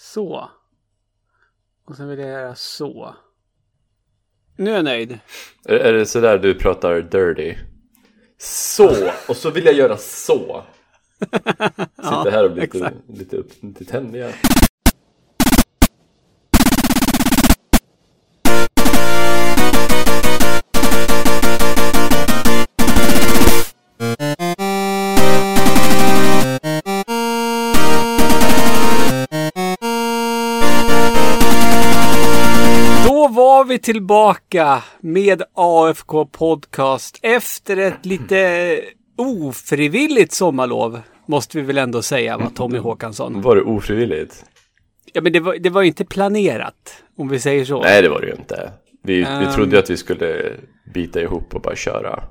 Så. Och sen vill jag göra så. Nu är jag nöjd. Är, är det sådär du pratar dirty? Så! Och så vill jag göra så. Sitter här och blir lite, lite, upp, lite tändiga. Vi tillbaka med AFK Podcast efter ett lite ofrivilligt sommarlov. Måste vi väl ändå säga, va, Tommy Håkansson? Var det ofrivilligt? Ja, men det var, det var inte planerat, om vi säger så. Nej det var det ju inte. Vi, vi Ehm. trodde att vi skulle bita ihop och bara köra.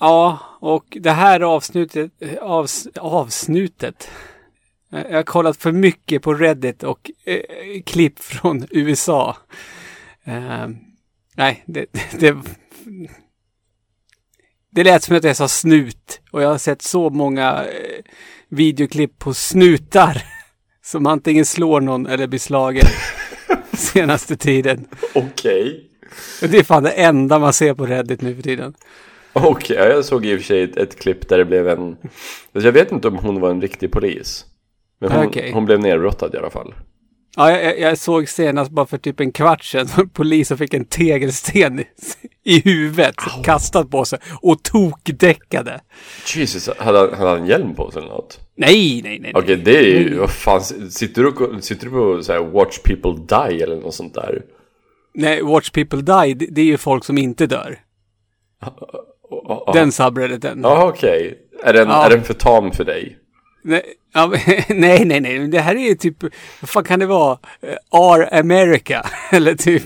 Ja, och det här avsnutet, avs, avsnutet. Jag har kollat för mycket på Reddit och eh, klipp från USA. Eh, nej, det, det, det lät som att jag sa snut. Och jag har sett så många eh, videoklipp på snutar. Som antingen slår någon eller blir slagen. senaste tiden. Okej. Och Det är fan det enda man ser på Reddit nu för tiden. Okej, ja, jag såg i och för sig ett, ett klipp där det blev en... Alltså jag vet inte om hon var en riktig polis. Men hon, Okej. hon blev nerrottad i alla fall. Ja, jag, jag såg senast bara för typ en kvart sedan en polis som fick en tegelsten i, i huvudet kastad på sig och tokdäckade. Jesus, hade han, hade han hjälm på sig eller något? Nej, nej, nej. Okej, det är ju, vad fan, sitter du, sitter du på så här, watch people die eller något sånt där? Nej, Watch People Die, det, det är ju folk som inte dör. Ja, Den subredditen. Ja, okej. Är, den, Ja. är den för tam för dig? Nej, ja, nej, nej, nej. Det här är ju typ, vad fan kan det vara? Eh, R America. Eller typ,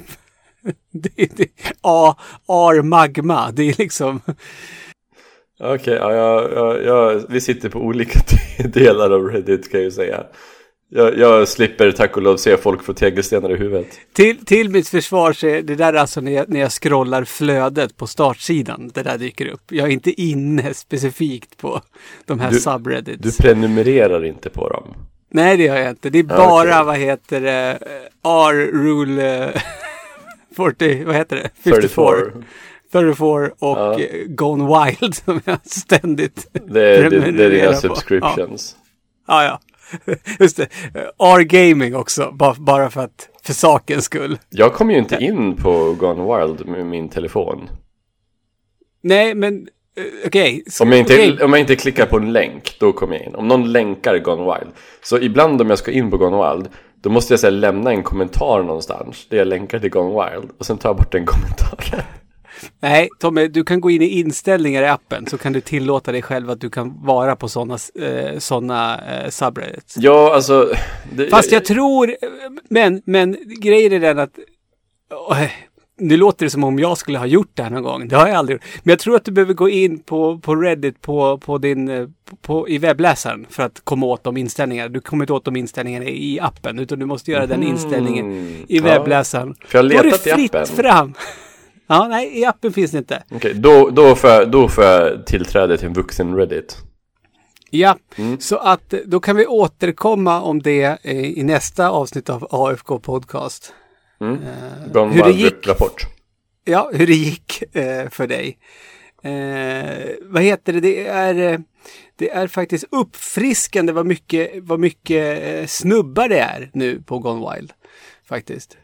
det, det, A, R Magma. Det är liksom, Okej, okay, ja, ja, ja, vi sitter på olika delar av Reddit kan jag ju säga. Jag, jag slipper tack och lov se folk få tegelstenar i huvudet. till, till mitt försvar så är det där alltså när jag, när jag scrollar flödet på startsidan. Det där dyker upp. Jag är inte inne specifikt på de här Du- subreddits. Du prenumererar inte på dem. Nej, det gör jag inte. Det är Ja, bara, okej. vad heter det, eh, R-rule eh, 40, vad heter det? 54. 34 och Ja. eh, Gone Wild som jag ständigt Det är, det, det är dina på. subscriptions. Ja, ja. Just det. R-gaming också, bara, för att, för sakens skull. Jag kom ju inte in på Gone Wild med min telefon. Nej, men eh, okej. S- Om jag, inte, okej. om jag inte klickar på en länk, då kommer jag in. Om någon länkar Gone Wild. Så ibland om jag ska in på Gone Wild, då måste jag här, lämna en kommentar någonstans. Där jag länkar till Gone Wild. Och sen tar jag bort den kommentaren. Nej, Tommy, du kan gå in i inställningar i appen så kan du tillåta dig själv att du kan vara på sådana eh, såna, eh, subreddits. Ja, alltså... Det, Fast jag tror, men, men grejen är den att, åh, nu låter det som om jag skulle ha gjort det här någon gång. Det har jag aldrig gjort. Men jag tror att du behöver gå in på, på Reddit på, på din, eh, på, i webbläsaren för att komma åt de inställningarna. Du kommer inte åt de inställningarna i appen, utan du måste göra den inställningen i Ja. webbläsaren. För jag har Då är det letat i fritt appen. fram. Ja, nej, i appen finns det inte. Okej, då, då, får då får jag tillträde till en vuxen Reddit. Ja, Mm. så att eh, då kan vi återkomma om det eh, i nästa avsnitt av AFK Podcast. Mm. Eh, hur det gick rapport. Ja, hur det gick eh, för dig. Eh, vad heter det? Det är, det är faktiskt uppfriskande vad mycket, vad mycket snubbar det är nu på Gone Wild. Faktiskt.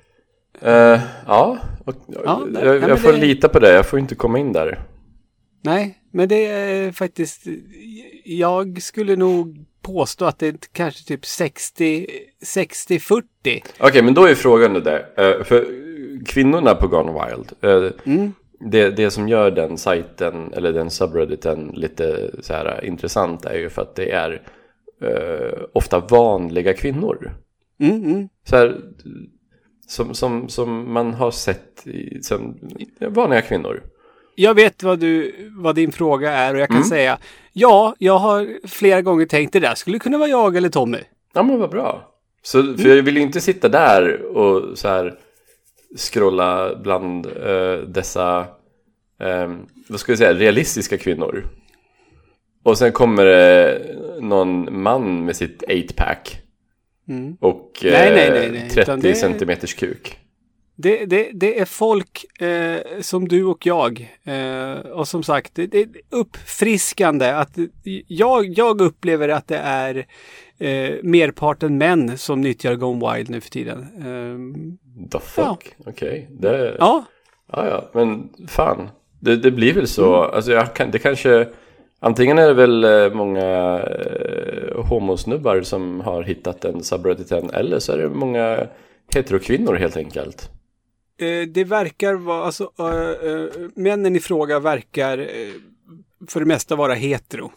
Eh, ja, och, Ja, nej, jag, nej, jag får det- lita på det. Jag får inte komma in där. Nej, men det är faktiskt... Jag skulle nog påstå att det är kanske typ 60 60-40. Okej, men då är frågan det där. Eh, för kvinnorna på Gone Wild. eh, Mm. det, det som gör den sajten, eller den subredditen lite så här intressant är ju för att det är ofta vanliga kvinnor. Mm, mm. Så här, som, som, som man har sett i, som vanliga kvinnor. Jag vet vad, du, vad din fråga är och jag kan Mm. säga ja, jag har flera gånger tänkt det där skulle kunna vara jag eller Tommy. Ja men vad bra. Så, för jag vill ju inte sitta där och så här scrolla bland eh, dessa, eh, vad ska jag säga, realistiska kvinnor. Och sen kommer det någon man med sitt 8-pack. Mm. Och Nej, eh, nej, nej, nej, 30 utan det- centimeters kuk. Det, det, det är folk eh, som du och jag. Eh, och som sagt, det, det är uppfriskande att jag, jag upplever att det är eh, merparten män som nyttjar Gone Wild nu för tiden. Eh, The fuck? Okej. Det... ja, Ja, ja, men fan. Det, det blir väl så. Alltså, jag kan, det kanske... Antingen är det väl eh, många eh, homosnubbar som har hittat den subredditen. Eller så är det många heterokvinnor helt enkelt. eh, det verkar vara, alltså eh, eh, männen i fråga verkar eh, för det mesta vara hetero.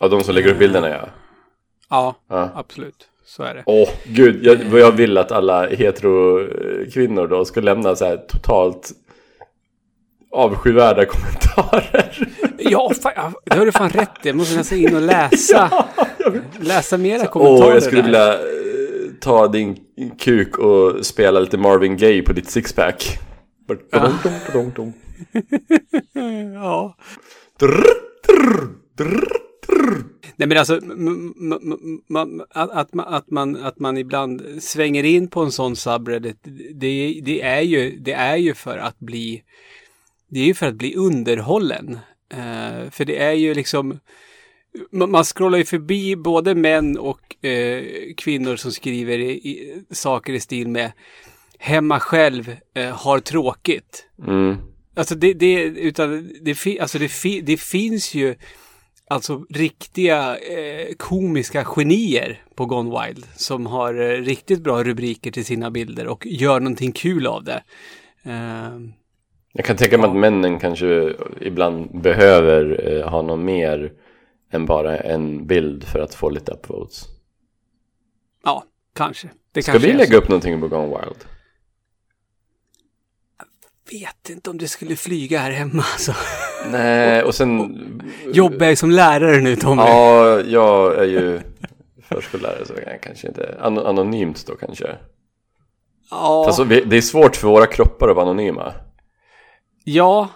Av de som lägger upp bilderna, ja. Ja, ja. absolut. Så är det. Åh, gud. Jag, jag vill att alla heterokvinnor då ska lämna så här totalt avskyvärda kommentarer. Ja, fan, ja, det har du fan rätt i. Jag måste nästan in och läsa, läsa mera kommentarer Åh, jag skulle där. vilja eh, ta din kuk och spela lite Marvin Gaye på ditt sixpack. Ja. Ja. Drr, drr, drr, drr. Nej men alltså m- m- m- m- att, att, man, att, man, att man ibland svänger in på en sån subreddit, det, det, är ju, det är ju för att bli det är ju för att bli underhållen. Eh, för det är ju liksom man man scrollar ju förbi både män och eh, kvinnor som skriver i, i, saker i stil med hemma själv eh, har tråkigt. Mm. Alltså det, det, utan det, fi- alltså det, fi- det finns ju alltså riktiga eh, komiska genier på Gone Wild som har eh, riktigt bra rubriker till sina bilder och gör någonting kul av det. Eh, Jag kan tänka mig att männen kanske ibland behöver eh, ha något mer än bara en bild för att få lite upvotes. ja, kanske. Det Ska kanske vi lägga upp någonting på Gone Wild? vet inte om det skulle flyga här hemma alltså. Nej, och sen... Jobbar jag som lärare nu Tommy? Ja, jag är ju förskollärare så jag kanske inte... An anonymt då kanske. Ja, Fast det är svårt för våra kroppar att vara anonyma. Ja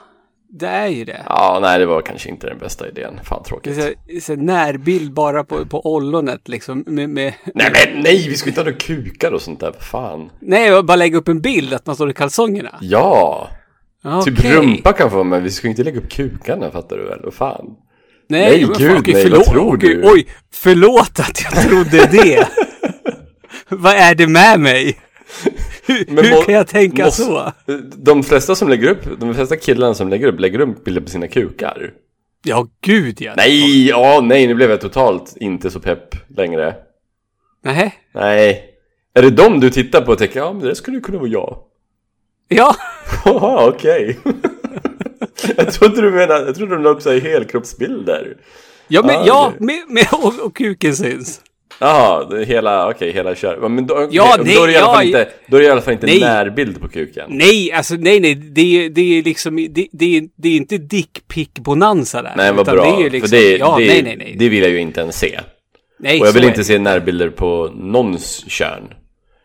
det är ju det. Ja, nej det var kanske inte den bästa idén. Fan tråkigt. så, så närbild bara på, på ollonet liksom. Med, med, Nej men nej, vi ska inte ha några kukar och sånt där. Fan. nej, bara lägga upp en bild att man står i kalsongerna. Ja! Okej. Typ rumpa kan få med, vi ska inte lägga upp kukarna fattar du väl? Vad fan? Nej, Nej, men gud, okej, nej, förlåt, vad tror okej, du? Oj, förlåt att jag trodde det. Vad är det med mig? Hur, Men hur kan jag tänka måste- så? De flesta som lägger upp, de flesta killarna som lägger upp, lägger upp bilder på sina kukar. Ja, gud ja. Nej, ja, nej, nu blev jag totalt inte så pepp längre. Nej. Nej. Är det dem du tittar på och tänker, ja men det skulle kunna vara jag? Ja, Jaha, okej. jag trodde du menade, jag trodde de la upp så här helkroppsbilder. ja, men, Ah, ja med, med, och, och kuken syns. Jaha, hela, okej, hela kör. Men då, Ja, nej, då är det i alla fall ja, inte, då är det i alla fall inte nej. närbild på kuken. Nej, alltså nej, nej, det är, det är liksom, det, det, är, det är inte dickpick-bonanza där. Nej, vad bra. Det är liksom, För det, ja, det, nej, nej, nej. det vill jag ju inte ens se. nej Och jag vill inte se närbilder på någons kön.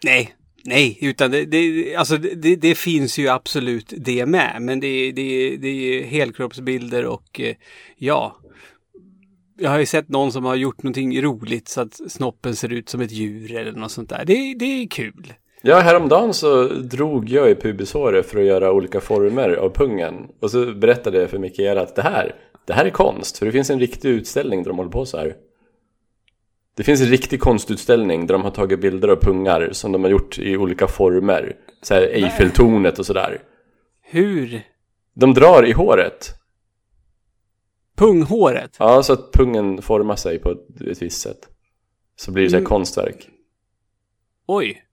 Nej, nej, utan det, det, alltså det, det finns ju absolut det med. Men det, det, det är ju helkroppsbilder och eh, ja. Jag har ju sett någon som har gjort någonting roligt så att snoppen ser ut som ett djur eller något sånt där. Det, det är kul. Ja, häromdagen så drog jag i pubishåret för att göra olika former av pungen. Och så berättade jag för Mikaela att det här, det här är konst. För det finns en riktig utställning där de håller på så här. Det finns en riktig konstutställning där de har tagit bilder av pungar som de har gjort i olika former. Så här Eiffeltornet och sådär. Hur? De drar i håret. Punghåret? Ja, så att pungen formar sig på ett, ett visst sätt. Så blir det Mm. konstverk. Oj.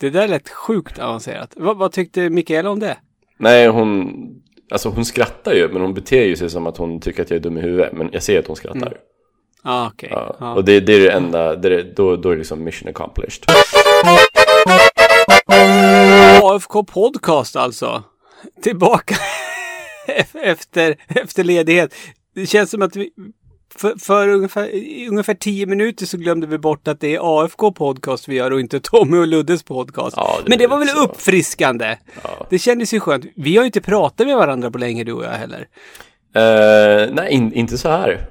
Det där lät sjukt avancerat. Vad, vad tyckte Mikaela om det? Nej, hon... Alltså hon skrattar ju, men hon beter ju sig som att hon tycker att jag är dum i huvudet. Men jag ser att hon skrattar. Ah, okej. Ja. Ja. Och det, det är det enda, det är, då, då är det liksom mission accomplished. AFK Podcast alltså. Tillbaka efter, efter ledighet. Det känns som att vi för, för ungefär, ungefär tio minuter så glömde vi bort att det är AFK Podcast vi gör och inte Tommy och Luddes podcast. Ja, det Men det var väl så. uppfriskande? Ja. Det kändes ju skönt. Vi har ju inte pratat med varandra på länge du och jag heller. Eh, nej, in, inte så här.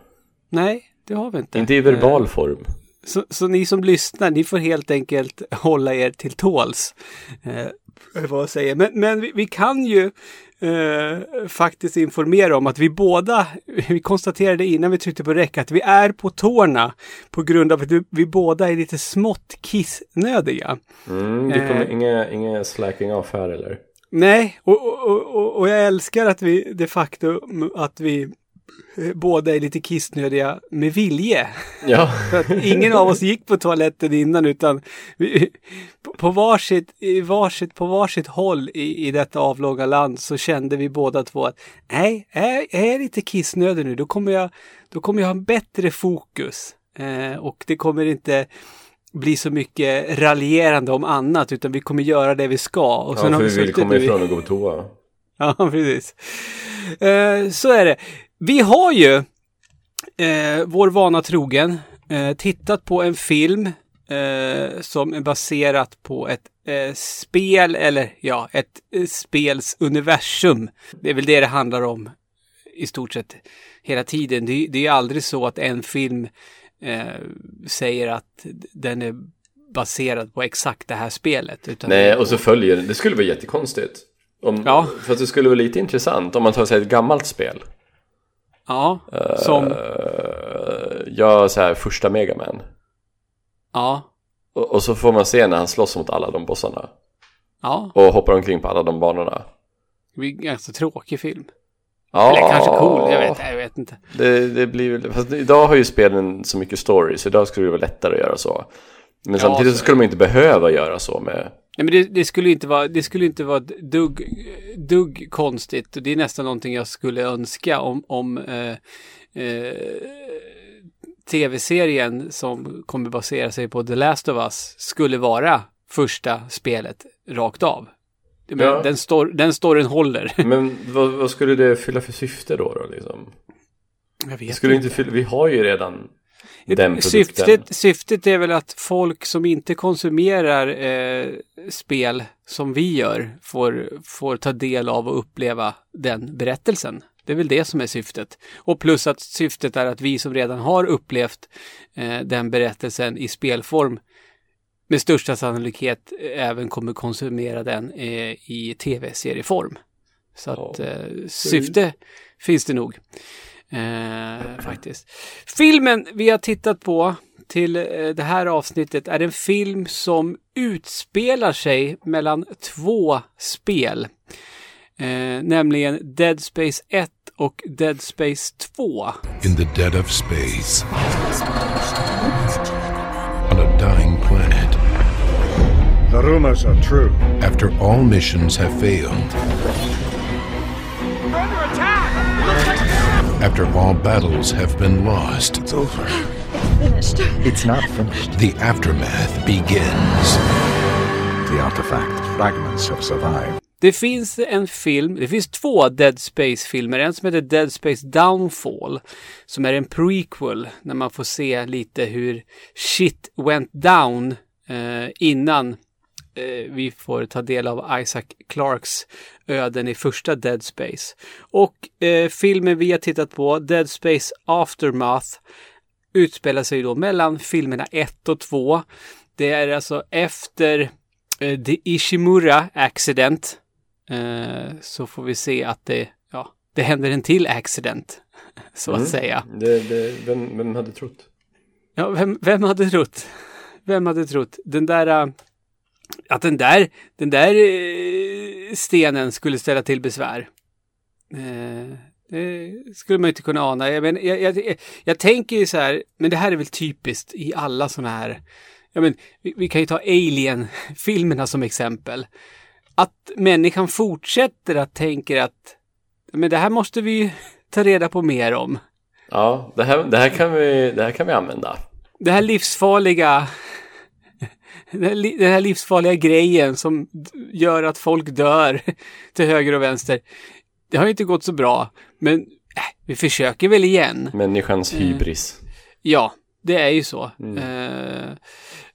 Nej, det har vi inte. Inte i verbal form. Så, så ni som lyssnar, ni får helt enkelt hålla er till tåls. Eh, vad jag säger. Men, men vi, vi kan ju eh, faktiskt informera om att vi båda, vi konstaterade innan vi tryckte på räck att vi är på tårna på grund av att vi, båda är lite smått kissnödiga. Mm, det kommer Eh. inga, inga slacking off här eller? Nej, och, och, och, och jag älskar att vi de facto att vi båda är lite kissnödiga med vilje. Ja. Ingen av oss gick på toaletten innan utan vi, på, varsitt, varsitt, på varsitt håll i, i detta avlånga land så kände vi båda två att nej, är, är jag lite kissnödig nu då kommer jag, då kommer jag ha en bättre fokus. Eh, och det kommer inte bli så mycket raljerande om annat utan vi kommer göra det vi ska. Och ja, för vi vill komma ifrån och gå på toa. Ja, precis. Eh, så är det. Vi har ju, eh, vår vana trogen, eh, tittat på en film eh, som är baserat på ett eh, spel, eller ja, ett eh, spels universum. Det är väl det det handlar om i stort sett hela tiden. Det, det är aldrig så att en film eh, säger att den är baserad på exakt det här spelet. Utan Nej, och så följer det. skulle vara jättekonstigt. Om, Ja. För att det skulle vara lite intressant om man tar sig ett gammalt spel. Ja, som... Uh, ja, så här första Megaman. Ja, Och, och så får man se när han slåss mot alla de bossarna. ja. Och hoppar omkring på alla de banorna. Det blir en ganska tråkig film. Ja, Eller kanske cool, jag vet, jag vet inte. Det, det blir fast idag har ju spelen så mycket story så idag skulle det vara lättare att göra så. Men Ja, samtidigt så skulle man inte behöva göra så med... Nej, men det, det skulle inte vara, det skulle inte vara dugg, dugg konstigt. Det är nästan någonting jag skulle önska om, om eh, eh, tv-serien som kommer basera sig på The Last of Us skulle vara första spelet rakt av. Men Ja. den, stor, den storyn håller. Men vad, vad skulle det fylla för syfte då? då liksom? Jag vet skulle inte fylla, vi har ju redan. Syftet, syftet är väl att folk som inte konsumerar eh, spel som vi gör får, får ta del av och uppleva den berättelsen. Det är väl det som är syftet. Och plus att syftet är att vi som redan har upplevt eh, den berättelsen i spelform med största sannolikhet även kommer konsumera den eh, i tv-serieform. Så att eh, syfte finns det nog. Eh, faktiskt. Filmen vi har tittat på till eh, det här avsnittet är en film som utspelar sig mellan två spel. Eh, nämligen Dead Space 1 och Dead Space 2. in the dead of space on a dying planet The rumors are true. after all missions have failed. After all battles have been lost, It's over. Finished. It's not finished. the aftermath begins. The artifact fragments have survived. Det finns en film, det finns två Dead Space-filmer. En som heter Dead Space Downfall. Som är en prequel. När man får se lite hur shit went down eh, innan eh, vi får ta del av Isaac Clarks öden i första Dead Space. Och eh, filmen vi har tittat på, Dead Space Aftermath, utspelar sig då mellan filmerna 1 och 2. Det är alltså efter eh, The Ishimura Accident. Eh, så får vi se att det, ja, det händer en till accident. Så att säga. Det, det, vem, vem hade trott? Ja, vem, vem hade trott? Vem hade trott? Den där... att den där, den där eh, stenen skulle ställa till besvär. Eh, det skulle man inte kunna ana. Jag, men, jag, jag, jag, tänker ju så här, men det här är väl typiskt i alla sådana här... Ja, men, vi, vi kan ju ta Alien-filmerna som exempel. Att människan fortsätter att tänka att men det här måste vi ta reda på mer om. Ja, det här, det, här kan vi, det här kan vi använda. det här livsfarliga den här, livsfarliga grejen som gör att folk dör till höger och vänster. Det har ju inte gått så bra, men äh, vi försöker väl igen. Människans hybris. Ja, det är ju så. Eh,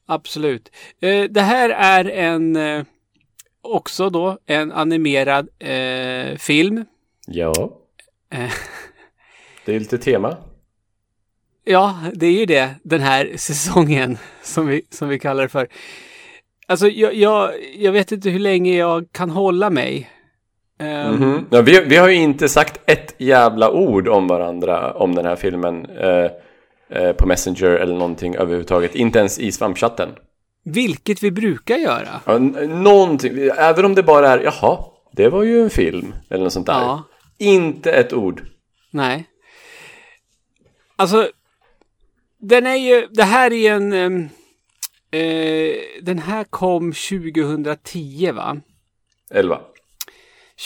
absolut. Eh, det här är en eh, också då en animerad eh, film. Ja. Eh. Det är lite tema. Ja, det är ju det, den här säsongen som vi, som vi kallar det för. Alltså, jag, jag, jag vet inte hur länge jag kan hålla mig. Ehm, Mhm. Ja, vi, vi har ju inte sagt ett jävla ord om varandra om den här filmen eh, eh, på Messenger eller någonting överhuvudtaget. Inte ens i svampchatten. Vilket vi brukar göra. Ja, någonting, även om det bara är jaha, det var ju en film eller något sånt där. Ja. Inte ett ord. Nej. Alltså, den är ju, det här är en, eh, den här kom 2010 va? 11.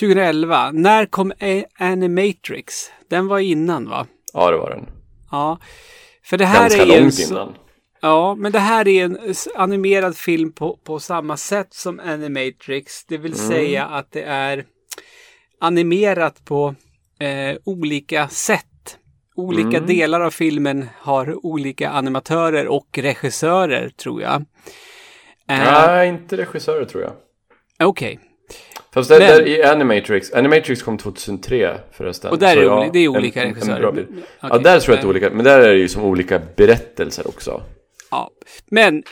2011. När kom A- Animatrix? Den var innan va? Ja, det var den. Ja. För det här Ganska är en långt så- innan. Ja, men det här är en animerad film på, på samma sätt som Animatrix. Det vill säga att det är animerat på eh, olika sätt. Olika delar av filmen har olika animatörer och regissörer, tror jag. Eh, Nej, inte regissörer tror jag. Okej. Fast där, Men- där i Animatrix, Animatrix kom 2003 förresten. Och där är ja, det är olika en, en regissörer. bra bild. Okej. Ja, där tror jag att det är olika, men där är det ju som olika berättelser också. Ja, men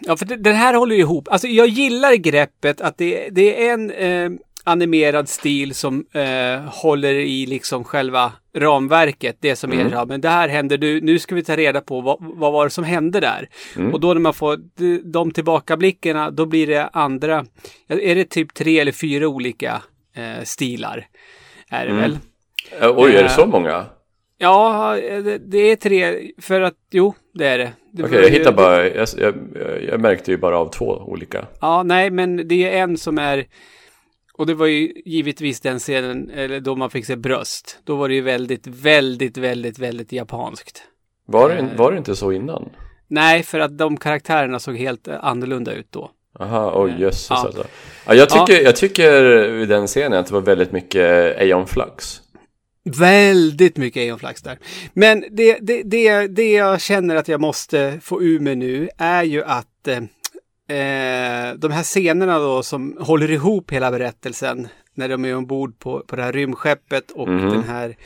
ja, för det- den här håller ju ihop. Alltså jag gillar greppet att det, det är en eh, animerad stil som eh, håller i liksom själva ramverket. Det som är ja, men det här händer nu. Nu ska vi ta reda på vad, vad var det som hände där. Och då när man får de, tillbakablickarna, då blir det andra. Är det typ tre eller fyra olika eh, stilar? Är det väl? Eh, Oj, är det Eh, så många? Ja, det, det är tre. För att, jo, det är det. det Okej, var jag hittar bara, jag, jag, jag märkte ju bara av två olika. Ja, nej, men det är en som är... Och det var ju givetvis den scenen, eller då man fick se bröst. Då var det ju väldigt, väldigt, väldigt, väldigt japanskt. Var Eh. det, var det inte så innan? Nej, för att de karaktärerna såg helt eh, annorlunda ut då. Aha, oj jösses Ja. alltså. Ja, jag, tycker, jag tycker i den scenen att det var väldigt mycket Aeon Flux. Väldigt mycket Eonflax där. Men det, det, det, det jag känner att jag måste få ur mig nu är ju att eh, eh, de här scenerna då som håller ihop hela berättelsen när de är ombord på, på det här rymdskeppet och Mhm. den här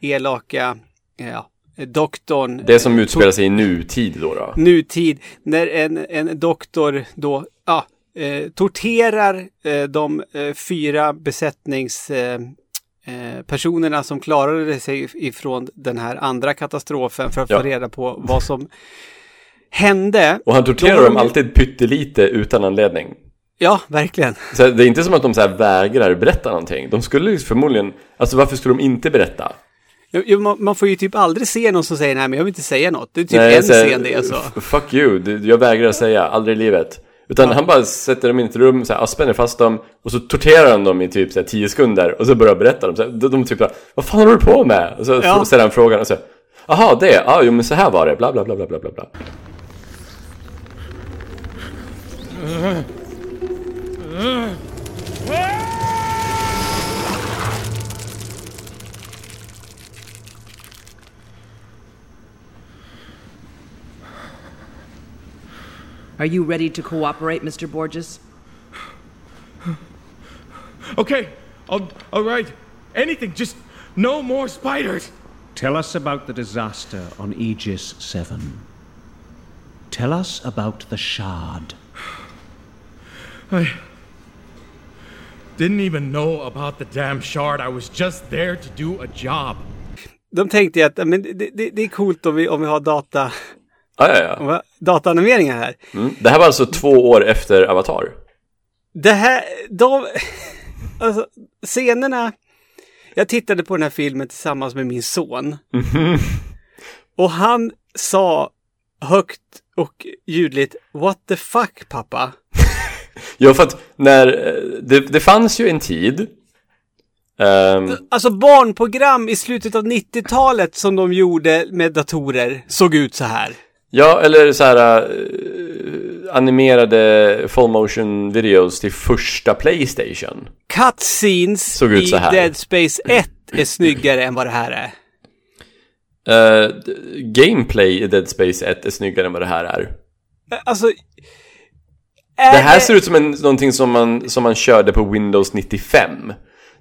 elaka ja, doktorn Det som utspelar sig i nutid då. då. nutid när en, en doktor då ja, eh, torterar eh, de eh, fyra besättnings eh, eh, som klarade sig ifrån den här andra katastrofen för att Ja. få reda på vad som hände. Och han torterar De- dem alltid pyttelite utan anledning. Ja, verkligen. Så det är inte som att de så här vägrar berätta någonting. De skulle förmodligen, alltså varför skulle de inte berätta? Jo, man, får ju typ aldrig se någon som säger nej men jag vill inte säga något. Det är typ Nej, en här, scen det är så. f- Fuck you, jag vägrar säga, aldrig i livet. Utan han bara sätter dem i ett rum, så här, spänner fast dem och så torterar han dem i typ så här, tio sekunder och så börjar berätta dem. Så här, de, de typ vad fan håller du på med? Och så Ja. ställer han frågan och så Jaha, det, ja ah, jo men så här var det, bla bla bla bla bla bla. Are you ready to cooperate, Mr. Borges? Okay, I'll, all right. Anything, just no more spiders. Tell us about the disaster on Aegis 7. Tell us about the Shard. I didn't even know about the damn shard. I was just there to do a job. De tänkte ju att men det, det, det är coolt om vi, om vi har data, Ja, ja, ja. dataanimeringar här. Mm. Det här var alltså två år efter Avatar. Det här, de, alltså scenerna. Jag tittade på den här filmen tillsammans med min son. Och han sa högt och ljudligt What the fuck pappa? Ja, för att när, eh, det, det fanns ju en tid ehm, Alltså barnprogram i slutet av 90-talet som de gjorde med datorer såg ut så här. Ja, eller så här eh, animerade full motion videos till första Playstation. Cutscenes Såg ut i så här. Dead Space 1 är snyggare än vad det här är. D- gameplay i Dead Space 1 är snyggare än vad det här är. Alltså... Det här ser ut som en, någonting som man, som man körde på Windows 95.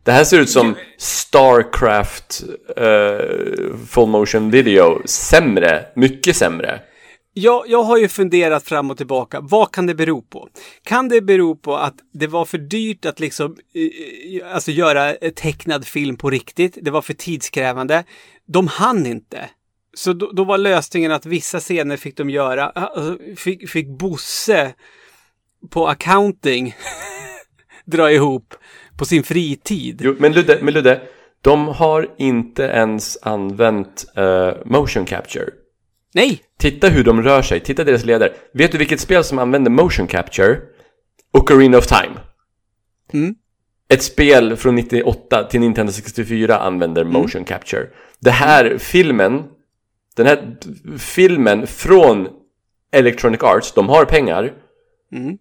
Det här ser ut som Starcraft eh, full motion video. Sämre, mycket sämre. Jag, jag har ju funderat fram och tillbaka. Vad kan det bero på? Kan det bero på att det var för dyrt att liksom eh, eh, alltså göra tecknad film på riktigt? Det var för tidskrävande. De hann inte. Så då, då var lösningen att vissa scener fick de göra, alltså, fick, fick Bosse på accounting dra ihop på sin fritid. Jo, men Ludde, men Ludde, de har inte ens använt eh, motion capture. Nej, Titta hur de rör sig, titta deras ledare. Vet du vilket spel som använder motion capture? Ocarina of Time. Mm. Ett spel från 98 till Nintendo 64 använder motion capture. Det här filmen, den här filmen från Electronic Arts, de har pengar. Mm.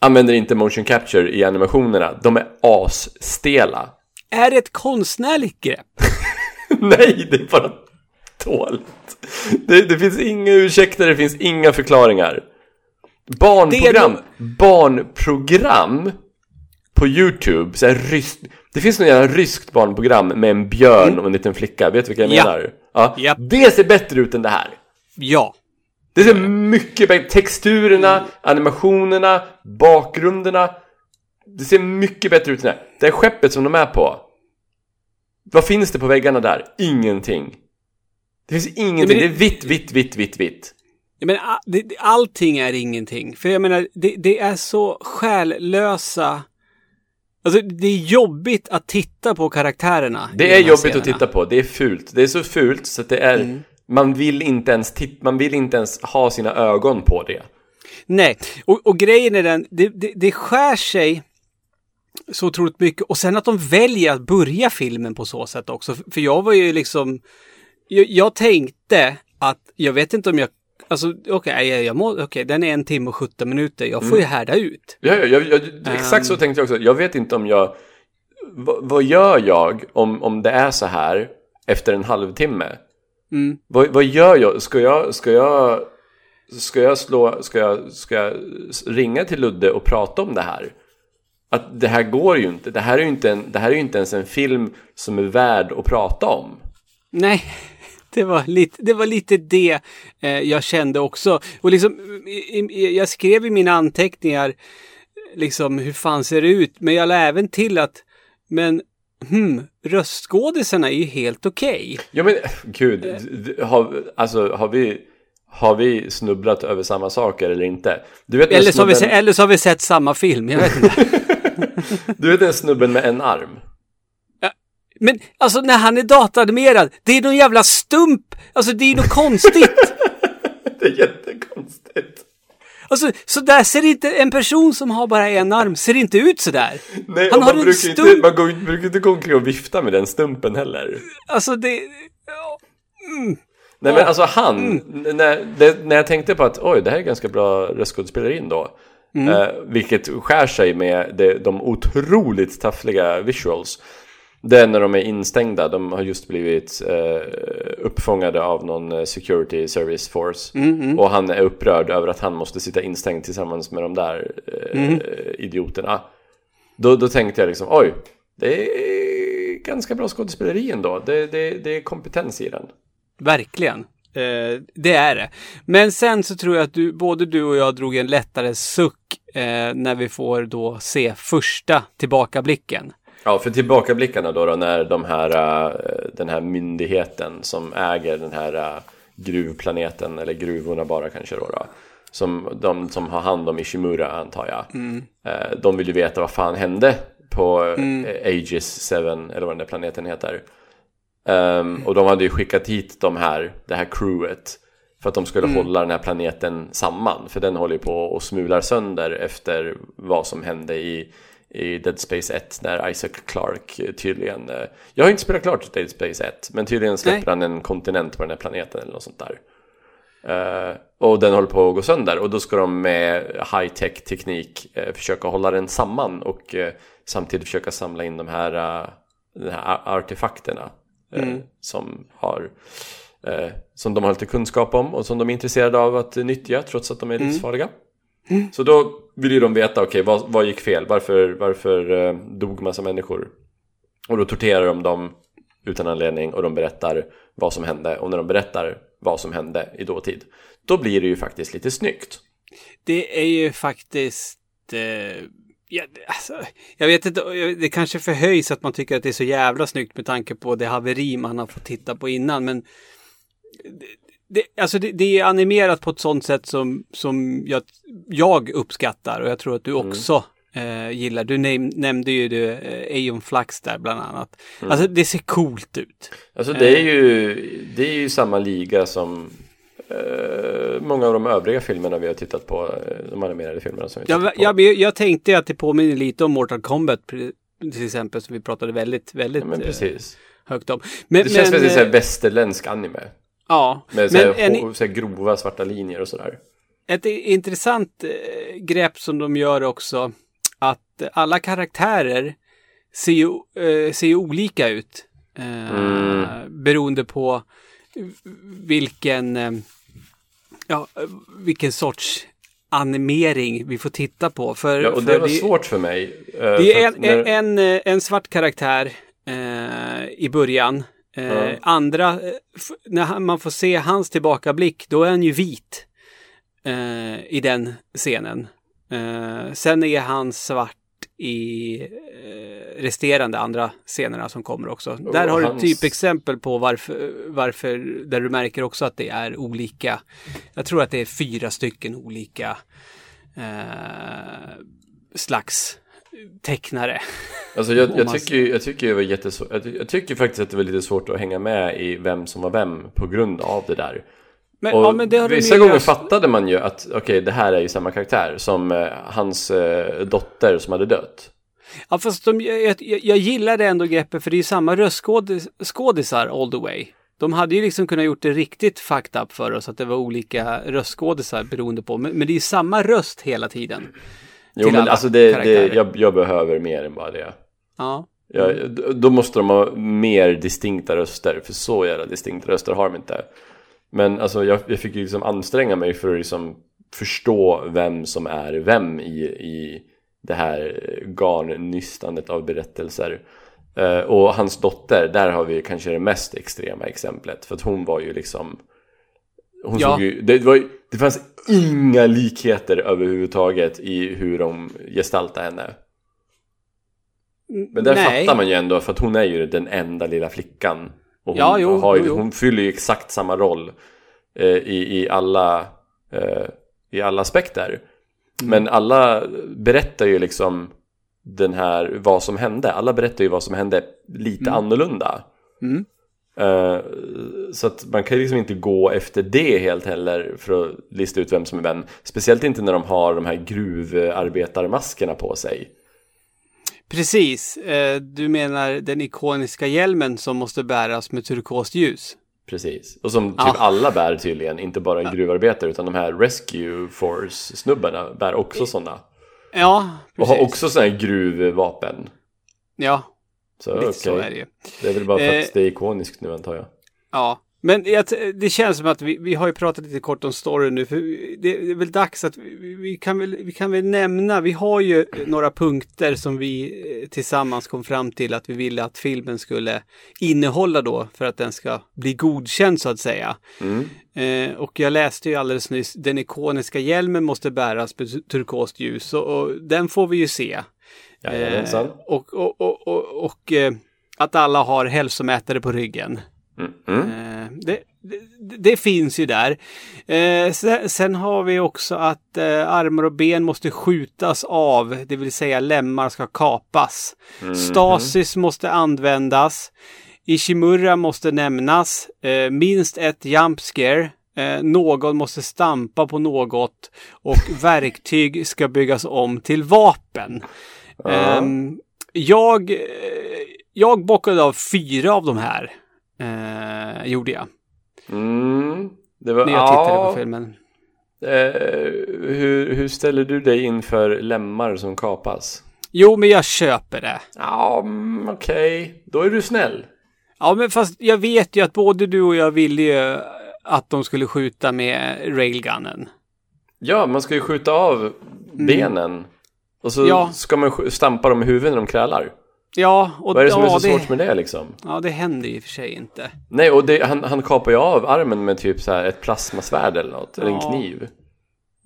Använder inte motion capture i animationerna. De är asstela. är det ett konstnärligt grepp? Nej, det är bara dåligt. Det, det finns inga ursäkter, det finns inga förklaringar. Barnprogram, barnprogram på YouTube, så här ryskt, det finns något jävla ryskt barnprogram med en björn och en liten flicka, vet du vilka jag Ja. menar? Ja. Ja. Det ser bättre ut än det här. Ja. Det ser mycket bättre, texturerna, animationerna, bakgrunderna. Det ser mycket bättre ut än det här. Det här skeppet som de är på. Vad finns det på väggarna där? Ingenting. Det finns ingenting, det- det är vitt, vitt, vitt, vitt, vitt. Jag menar, det, allting är ingenting. För jag menar, det, det är så själlösa... Alltså, det är jobbigt att titta på karaktärerna. Det de är jobbigt scenerna. att titta på, det är fult. Det är så fult så att det är... Mm. Man vill inte ens titta, man vill inte ens ha sina ögon på det. Nej, och, och grejen är den, det, det, det skär sig så otroligt mycket. Och sen att de väljer att börja filmen på så sätt också. För jag var ju liksom... Jag, jag tänkte att, jag vet inte om jag... Alltså okej, jag, jag må, okej, den är en timme och 17 minuter. Jag får ju härda ut. Ja, ja, jag, jag, exakt så Ehm. tänkte jag också. Jag vet inte om jag... vad- vad gör jag om, om det är så här efter en halvtimme? Mm. Vad, vad gör jag? Ska jag... Ska jag Ska jag slå, ska jag, ska jag ringa till Ludde och prata om det här? Att det här går ju inte. Det här är ju inte, en, det här är inte ens en film som är värd att prata om. Nej, det var lite det, var lite det eh, jag kände också. Och liksom, jag skrev i mina anteckningar liksom hur fan ser det ut? Men jag la även till att, men hmm, röstskådisarna är ju helt okej. Ja men gud, d- har, alltså har vi, har vi snubblat över samma saker eller inte? Du vet, Eller, så har vi snubben, eller så har vi sett samma film, jag vet inte. du vet den snubben med en arm? Men alltså när han är datanimerad, det är någon jävla stump! Alltså det är något konstigt! Det är. Alltså, så där ser inte en person som har bara en arm, ser inte ut så där. Nej, Han har man brukar, inte, stump. man går, brukar inte gå omkring och vifta med den stumpen heller. Alltså det... Nej men alltså han, n- när, det, när jag tänkte på att oj, det här är ganska bra röstskådespeleri då. Eh, vilket skär sig med det, de otroligt taffliga visuals. Det är när de är instängda, de har just blivit eh, uppfångade av någon eh, security service force. Och han är upprörd över att han måste sitta instängd tillsammans med de där eh, idioterna. Då, då tänkte jag liksom, oj, det är ganska bra skådespeleri ändå. Det, det, det är kompetens i den. Verkligen. Eh, det är det. Men sen så tror jag att du, både du och jag drog en lättare suck eh, när vi får då se första tillbakablicken. Ja, för tillbakablickarna då, då när de här, äh, den här myndigheten som äger den här äh, gruvplaneten, eller gruvorna bara kanske då, då som de som har hand om Ishimura antar jag. Eh, de vill ju veta vad fan hände på äh, Aegis 7, eller vad den där planeten heter. Ehm, och de hade ju skickat hit de här, det här crewet för att de skulle hålla den här planeten samman. För den håller ju på och smular sönder efter vad som hände i, i Dead Space 1 när Isaac Clarke tydligen... eh, Jag har inte spelat klart Dead Space 1 men tydligen släpper Nej. han en kontinent på den här planeten eller något sånt där. Eh, och den håller på att gå sönder och då ska de med high-tech teknik eh, försöka hålla den samman och eh, samtidigt försöka samla in de här, de här artefakterna eh, som, har, som de har lite kunskap om och som de är intresserade av att nyttja trots att de är livsfarliga. Så då vill ju de veta, okej vad, vad gick fel? Varför, varför eh, dog massa människor? Och då torterar de dem utan anledning och de berättar vad som hände. Och när de berättar vad som hände i dåtid, då blir det ju faktiskt lite snyggt. Det är ju faktiskt... Eh, ja, alltså, jag vet inte, det kanske förhöjs att man tycker att det är så jävla snyggt med tanke på det haveri man har fått titta på innan. Men det, alltså det, det är animerat på ett sånt sätt som, som jag, jag uppskattar och jag tror att du också eh, gillar. Du näm nämnde ju det, eh, Aeon Flux där bland annat. Alltså det ser coolt ut. Alltså det är ju, det är ju samma liga som eh, många av de övriga filmerna vi har tittat på. eh, De animerade filmerna som vi tittat på. jag, jag tänkte att det påminner lite om Mortal Kombat till exempel som vi pratade väldigt, väldigt Ja, men eh, precis. högt om. Men, Det känns men, väldigt eh, västerländsk anime. Ja, Med såhär, men en, hå- såhär grova svarta linjer och sådär. ett intressant eh, grepp som de gör också att alla karaktärer ser ju, eh, ser ju olika ut. Eh, Mm. Beroende på vilken, ja, vilken sorts animering vi får titta på. För, Ja, och det var svårt för mig. Det är en, när- en, en, en svart karaktär eh, i början. Eh. Andra, eh, när man får se hans tillbakablick, då är han ju vit eh, i den scenen. Eh, sen är han svart i eh, resterande andra scenerna som kommer också. Där har du hans- typexempel på varför, varför, där du märker också att det är olika. Jag tror att det är fyra stycken olika eh, slags tecknare. Alltså jag, jag, tycker, jag, tycker det var jättesvårt, jag, jag tycker faktiskt att det var lite svårt att hänga med i vem som var vem på grund av det där. Men, Och ja, men vissa gånger fattade man ju att okej, det här är ju samma karaktär som eh, hans eh, dotter som hade dött. Ja, fast de, jag, jag, jag gillar det ändå greppet för det är ju samma röstskådisar all the way. De hade ju liksom kunnat gjort det riktigt fucked up för oss att det var olika röstskådisar beroende på. Men, men det är ju samma röst hela tiden. Jo Till men alla alltså det, det, jag, jag behöver mer än bara det. Ja. Jag, då måste de ha mer distinkta röster, för så jävla distinkta röster har de inte. Men alltså jag, jag fick ju liksom anstränga mig för att liksom förstå vem som är vem i, i det här garnnystandet av berättelser. Eh, och hans dotter, där har vi kanske det mest extrema exemplet. För att hon var ju liksom... Hon Ja. såg ju, det, var, ju- det fanns inga likheter överhuvudtaget i hur de gestaltade henne. Men där Nej. fattar man ju ändå för att hon är ju den enda lilla flickan. Och hon, Ja, jo, har ju, jo, jo. hon fyller ju exakt samma roll eh, i, i, alla, eh, i alla aspekter. Mm. Men alla berättar ju liksom den här, vad som hände. Alla berättar ju vad som hände lite annorlunda. Mm. Eh, så att man kan liksom inte gå efter det helt heller för att lista ut vem som är vem. Speciellt inte när de har de här gruvarbetarmaskerna på sig. Precis. Eh, du menar den ikoniska hjälmen som måste bäras med turkost ljus? Precis, och som typ Ja. alla bär tydligen, inte bara gruvarbetare utan de här Rescue Force-snubbarna bär också sådana. Ja, Och precis. har också sådana här gruvvapen. Ja, Så lite okej, så är det ju. det är väl bara för Eh, att det är ikoniskt nu antar jag. Ja, men det känns som att vi, vi har ju pratat lite kort om storyn nu. För det är väl dags att vi, vi, kan väl, vi kan väl nämna, vi har ju några punkter som vi eh, tillsammans kom fram till att vi ville att filmen skulle innehålla då för att den ska bli godkänd så att säga. Eh, och jag läste ju alldeles nyss, den ikoniska hjälmen måste bäras med turkost ljus och, och den får vi ju se. Eh, och och, och, och, eh, att alla har hälsomätare på ryggen. Mm. Eh, det, det, det finns ju där. Eh, sen, sen har vi också att eh, armar och ben måste skjutas av, det vill säga lemmar ska kapas. Stasis måste användas. Ishimura måste nämnas. Eh, minst ett jump scare. Eh, någon måste stampa på något och verktyg ska byggas om till vapen. Ehm, jag, jag bockade av fyra av de här. Eh, gjorde jag. Mm. Det var, När jag tittade ja, på filmen. Eh, hur, hur ställer du dig inför lemmar som kapas? Jo, men jag köper det. Ja, mm, okej. Då är du snäll. Ja, men fast jag vet ju att både du och jag ville ju att de skulle skjuta med railgunnen. Ja, man ska ju skjuta av benen. Och så Mm. Ja. ska man stampa dem i huvudet när de krälar. Ja, och Vad är det som ja, är så det, svårt med det liksom? Ja, det händer ju i och för sig inte. Nej, och det, han, han kapar ju av armen med typ så här ett plasmasvärd eller något. Eller en Ja. kniv.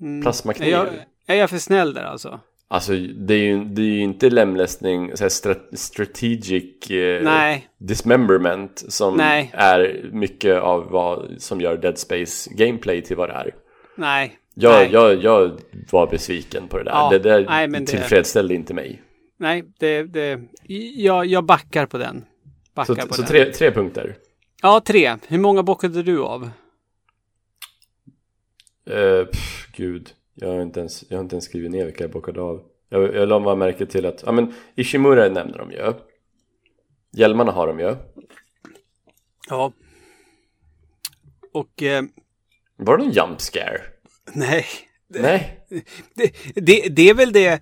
Är Plasmakniv. jag, är jag för snäll där alltså? Alltså det är ju, det är ju inte lemlästning, så här stra- strategic eh, dismemberment som Nej. är mycket av vad som gör Dead Space gameplay till vad det är. Nej. Jag, jag, jag var besviken på det där. Ja, det där nej, men det- tillfredsställde inte mig. Nej, det, det, jag, jag backar på den. Backar Så, på så den. tre, tre punkter. Ja, tre. Hur många bockade du av? Uh, pff, gud, jag har, inte ens, jag har inte ens skrivit ner vilka jag bockade av. Jag, jag la bara märke till att, ja men Ishimura nämner de ju. Hjälmarna har de ju. Ja. Och eh, Var det någon jump scare? Nej, Nej. det, det, det är väl det.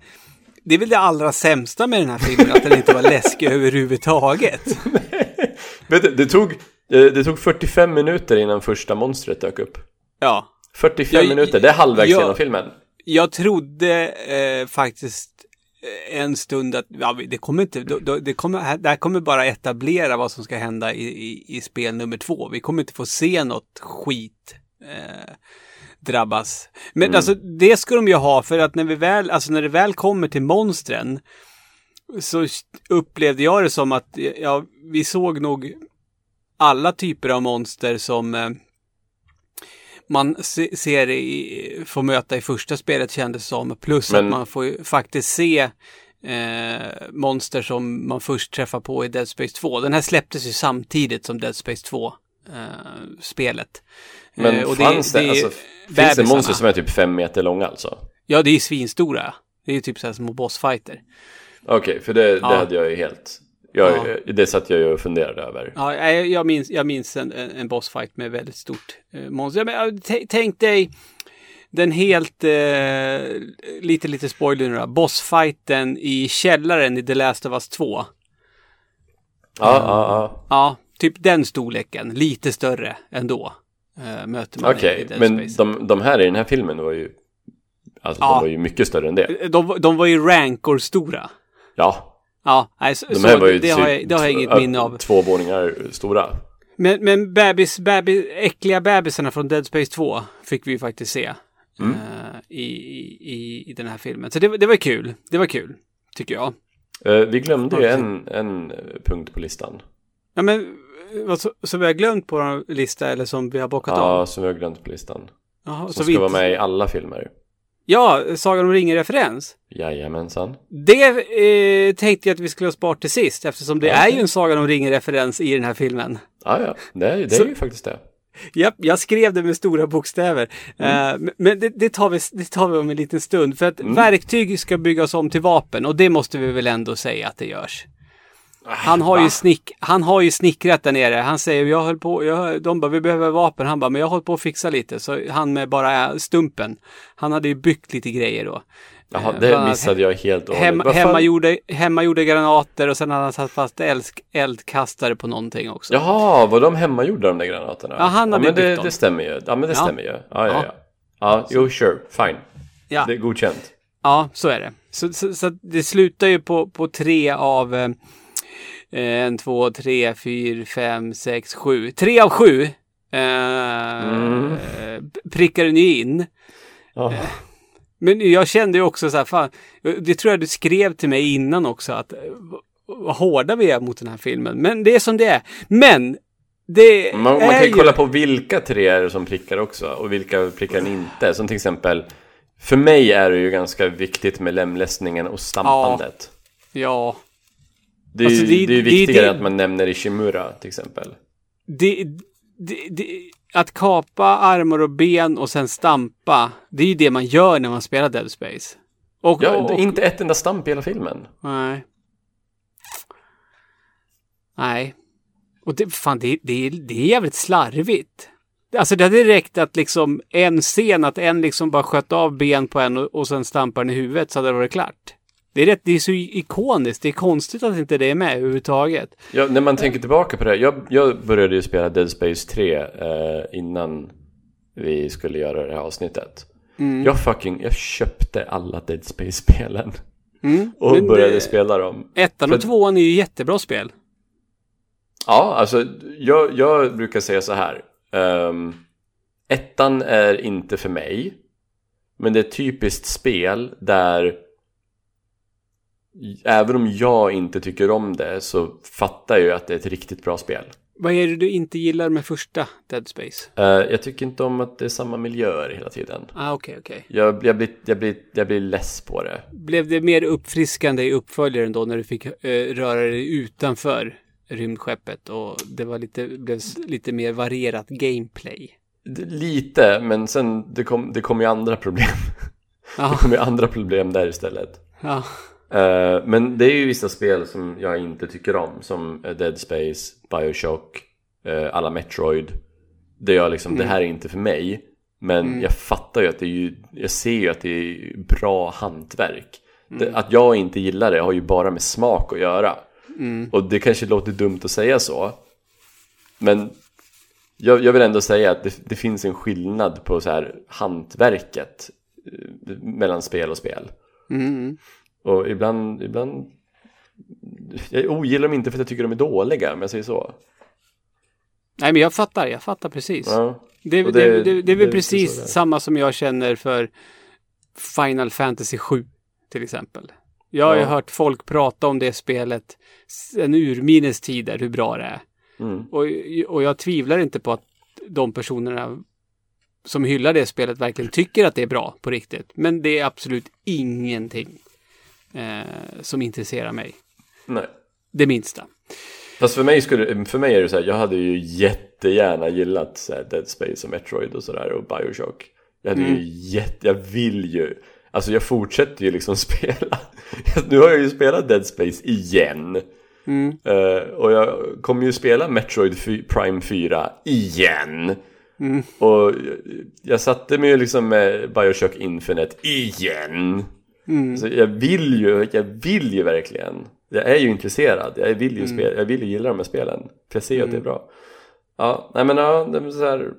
Det är väl det allra sämsta med den här filmen, att den inte var läskig överhuvudtaget. Vet du, det tog, eh, det tog 45 minuter innan första monstret dök upp. Ja. 45 Jag- minuter, det är halvvägs jag- genom filmen. Jag trodde eh, faktiskt eh, en stund att ja, det kommer inte, då, det, kommer, det här kommer bara etablera vad som ska hända i, i, i spel nummer två. Vi kommer inte få se något skit eh, drabbas. Men alltså det ska de ju ha för att när vi väl, alltså när det väl kommer till monstren så upplevde jag det som att ja, vi såg nog alla typer av monster som eh, man se, ser i, får möta i första spelet kändes som. Plus Men- att man får ju faktiskt se eh, monster som man först träffar på i Dead Space 2. Den här släpptes ju samtidigt som Dead Space 2 eh, spelet. Men Eh, och fanns det, alltså, finns det bebisarna. monster som är typ fem meter långa alltså? Ja, det är svinstora. Det är ju typ så här små bossfighter. Okej, för det, Ja. det hade jag ju helt... Jag, Det satt jag ju och funderade över. Ja, jag, jag minns, jag minns en, en bossfight med väldigt stort eh, monster. Ja, men, ja, tänk dig den helt, eh, lite, lite spoiler nu då, bossfighten i källaren i The Last of Us 2. Ja, ja, ja. Ja, typ den storleken, lite större ändå. Eh, möter man Okej, i Dead men Space. de, de här i den här filmen var ju... Alltså Ja. de var ju mycket större än det. De, de var ju rankor-stora. Ja, Ja, nej, så, de så här var ju det, har typ jag, det har jag inget minne av. Två våningar stora. Men, men bebis, bebis, äckliga bebisarna från Dead Space 2 fick vi ju faktiskt se Mm. eh, i, i, i den här filmen. Så det, var- det var kul. Det var kul, tycker jag. Eh, vi glömde ju en, en eh, punkt på listan. Ja, men så vi har glömt på vår lista eller som vi har bockat Ja, av? som vi har glömt på listan. Jaha, Som så ska vi vara inte- med i alla filmer. Ja, Sagan om ringen-referens. Jajamensan. Det eh, tänkte jag att vi skulle ha sparat till sist eftersom det är ju en Sagan om ringen-referens i den här filmen. Ja, ja, det är, det är ju faktiskt det. Japp, jag skrev det med stora bokstäver. Eh, men- men det, det, tar vi, det tar vi om en liten stund. För att verktyg ska byggas om till vapen och det måste vi väl ändå säga att det görs. Han har, ju snick, han har ju snickrat där nere. Han säger, jag höll på, jag, de bara, vi behöver vapen. Han bara, men jag håller på att fixa lite. Så han med bara stumpen. Han hade ju byggt lite grejer då. Jaha, Eh, det missade jag helt och hållet. Hem, hemmagjorda, hemmagjorda granater och sen hade han satt fast eld, eldkastare på någonting också. Jaha, var de hemmagjorda de där granaterna? Ja, han hade men det, byggt dem. det stämmer ju. Ja, men det Ja. stämmer ju. Ja, ja, Ja. ja. Ja, jo, sure, fine. Ja. Det är godkänt. Ja, så är det. Så, så, så det slutar ju på, på tre av eh, en, två, tre, fyra, fem, sex, sju. Tre av sju eh, Mm. eh, prickar den ju in. Ja. Men jag kände ju också så här, fan, det tror jag du skrev till mig innan också, att eh, vad hårda vi är mot den här filmen. Men det är som det är. Men det Man, man kan ju kolla på vilka tre är det som prickar också och vilka prickar inte. Som till exempel, för mig är det ju ganska viktigt med lemlästningen och stampandet. Ja, Det är Alltså, det- det är viktigare det- att man nämner Ishimura till exempel. det, att kapa armar och ben och sen stampa, det är ju det man gör när man spelar Dead Space. Och, Ja, och inte ett enda stamp i hela filmen. Nej. Nej. Och det, fan, det, det, det är jävligt slarvigt. Alltså det hade räckt att liksom en scen, att en liksom bara sköt av ben på en och, och sen stampar den i huvudet så hade det varit klart. Det är, rätt, det är så ikoniskt, det är konstigt att inte det är med överhuvudtaget. Ja, när man tänker tillbaka på det. Jag, jag började ju spela Dead Space 3 eh, innan vi skulle göra det här avsnittet. Jag fucking, jag köpte alla Dead Space-spelen. Och Men började det- spela dem. Ettan För- och tvåan är ju jättebra spel. Ja, alltså jag, jag brukar säga så här. Um, ettan är inte för mig. Men det är ett typiskt spel där även om jag inte tycker om det så fattar jag ju att det är ett riktigt bra spel. Vad är det du inte gillar med första Dead Space? Eh, jag tycker inte om att det är samma miljöer hela tiden. Ah, okej, okej. Jag, jag, blir, jag, blir, jag blir less på det. Blev det mer uppfriskande i uppföljaren då när du fick eh, röra dig utanför rymdskeppet och det var lite, blev lite mer varierat gameplay? Lite, men sen det kom, det kom ju andra problem. Ja. Det kom ju andra problem där istället. Ja, Eh, men det är ju vissa spel som jag inte tycker om Som eh, Dead Space, Bioshock, eh, alla Metroid. Det jag liksom, det här är inte för mig Men jag fattar ju att det är ju Jag ser ju att det är bra hantverk. Det, Att jag inte gillar det har ju bara med smak att göra. Och det kanske låter dumt att säga så Men jag, jag vill ändå säga att det, det finns en skillnad på så här hantverket Mellan spel och spel och ibland, ibland Jag ogillar dem inte för att jag tycker de är dåliga, om jag säger så nej men jag fattar, jag fattar precis. ja. Det, det, det- det, det, är väl precis samma som jag känner för Final Fantasy 7 till exempel. Jag har ju Ja. hört folk prata om det spelet sen urminnes tider, hur bra det är. Mm. Och, och jag tvivlar inte på att de personerna som hyllar det spelet verkligen tycker att det är bra på riktigt. Men det är absolut ingenting eh, som intresserar mig. Nej. Det minsta. Fast för mig, skulle, för mig är det så här, jag hade ju jättegärna gillat så här, Dead Space och Metroid och sådär och Bioshock. Jag hade ju jätte, jag vill ju Alltså jag fortsätter ju liksom spela. Nu har jag ju spelat Dead Space igen. Eh, Och jag kommer ju spela Metroid Prime 4 igen. Och jag, jag satte mig ju liksom med Bioshock Infinite igen Så jag vill ju, jag vill ju verkligen Jag är ju intresserad, jag vill ju, spela, jag vill ju gilla de här spelen För jag ser ju att det är bra. Ja, nej men ja, det är så här.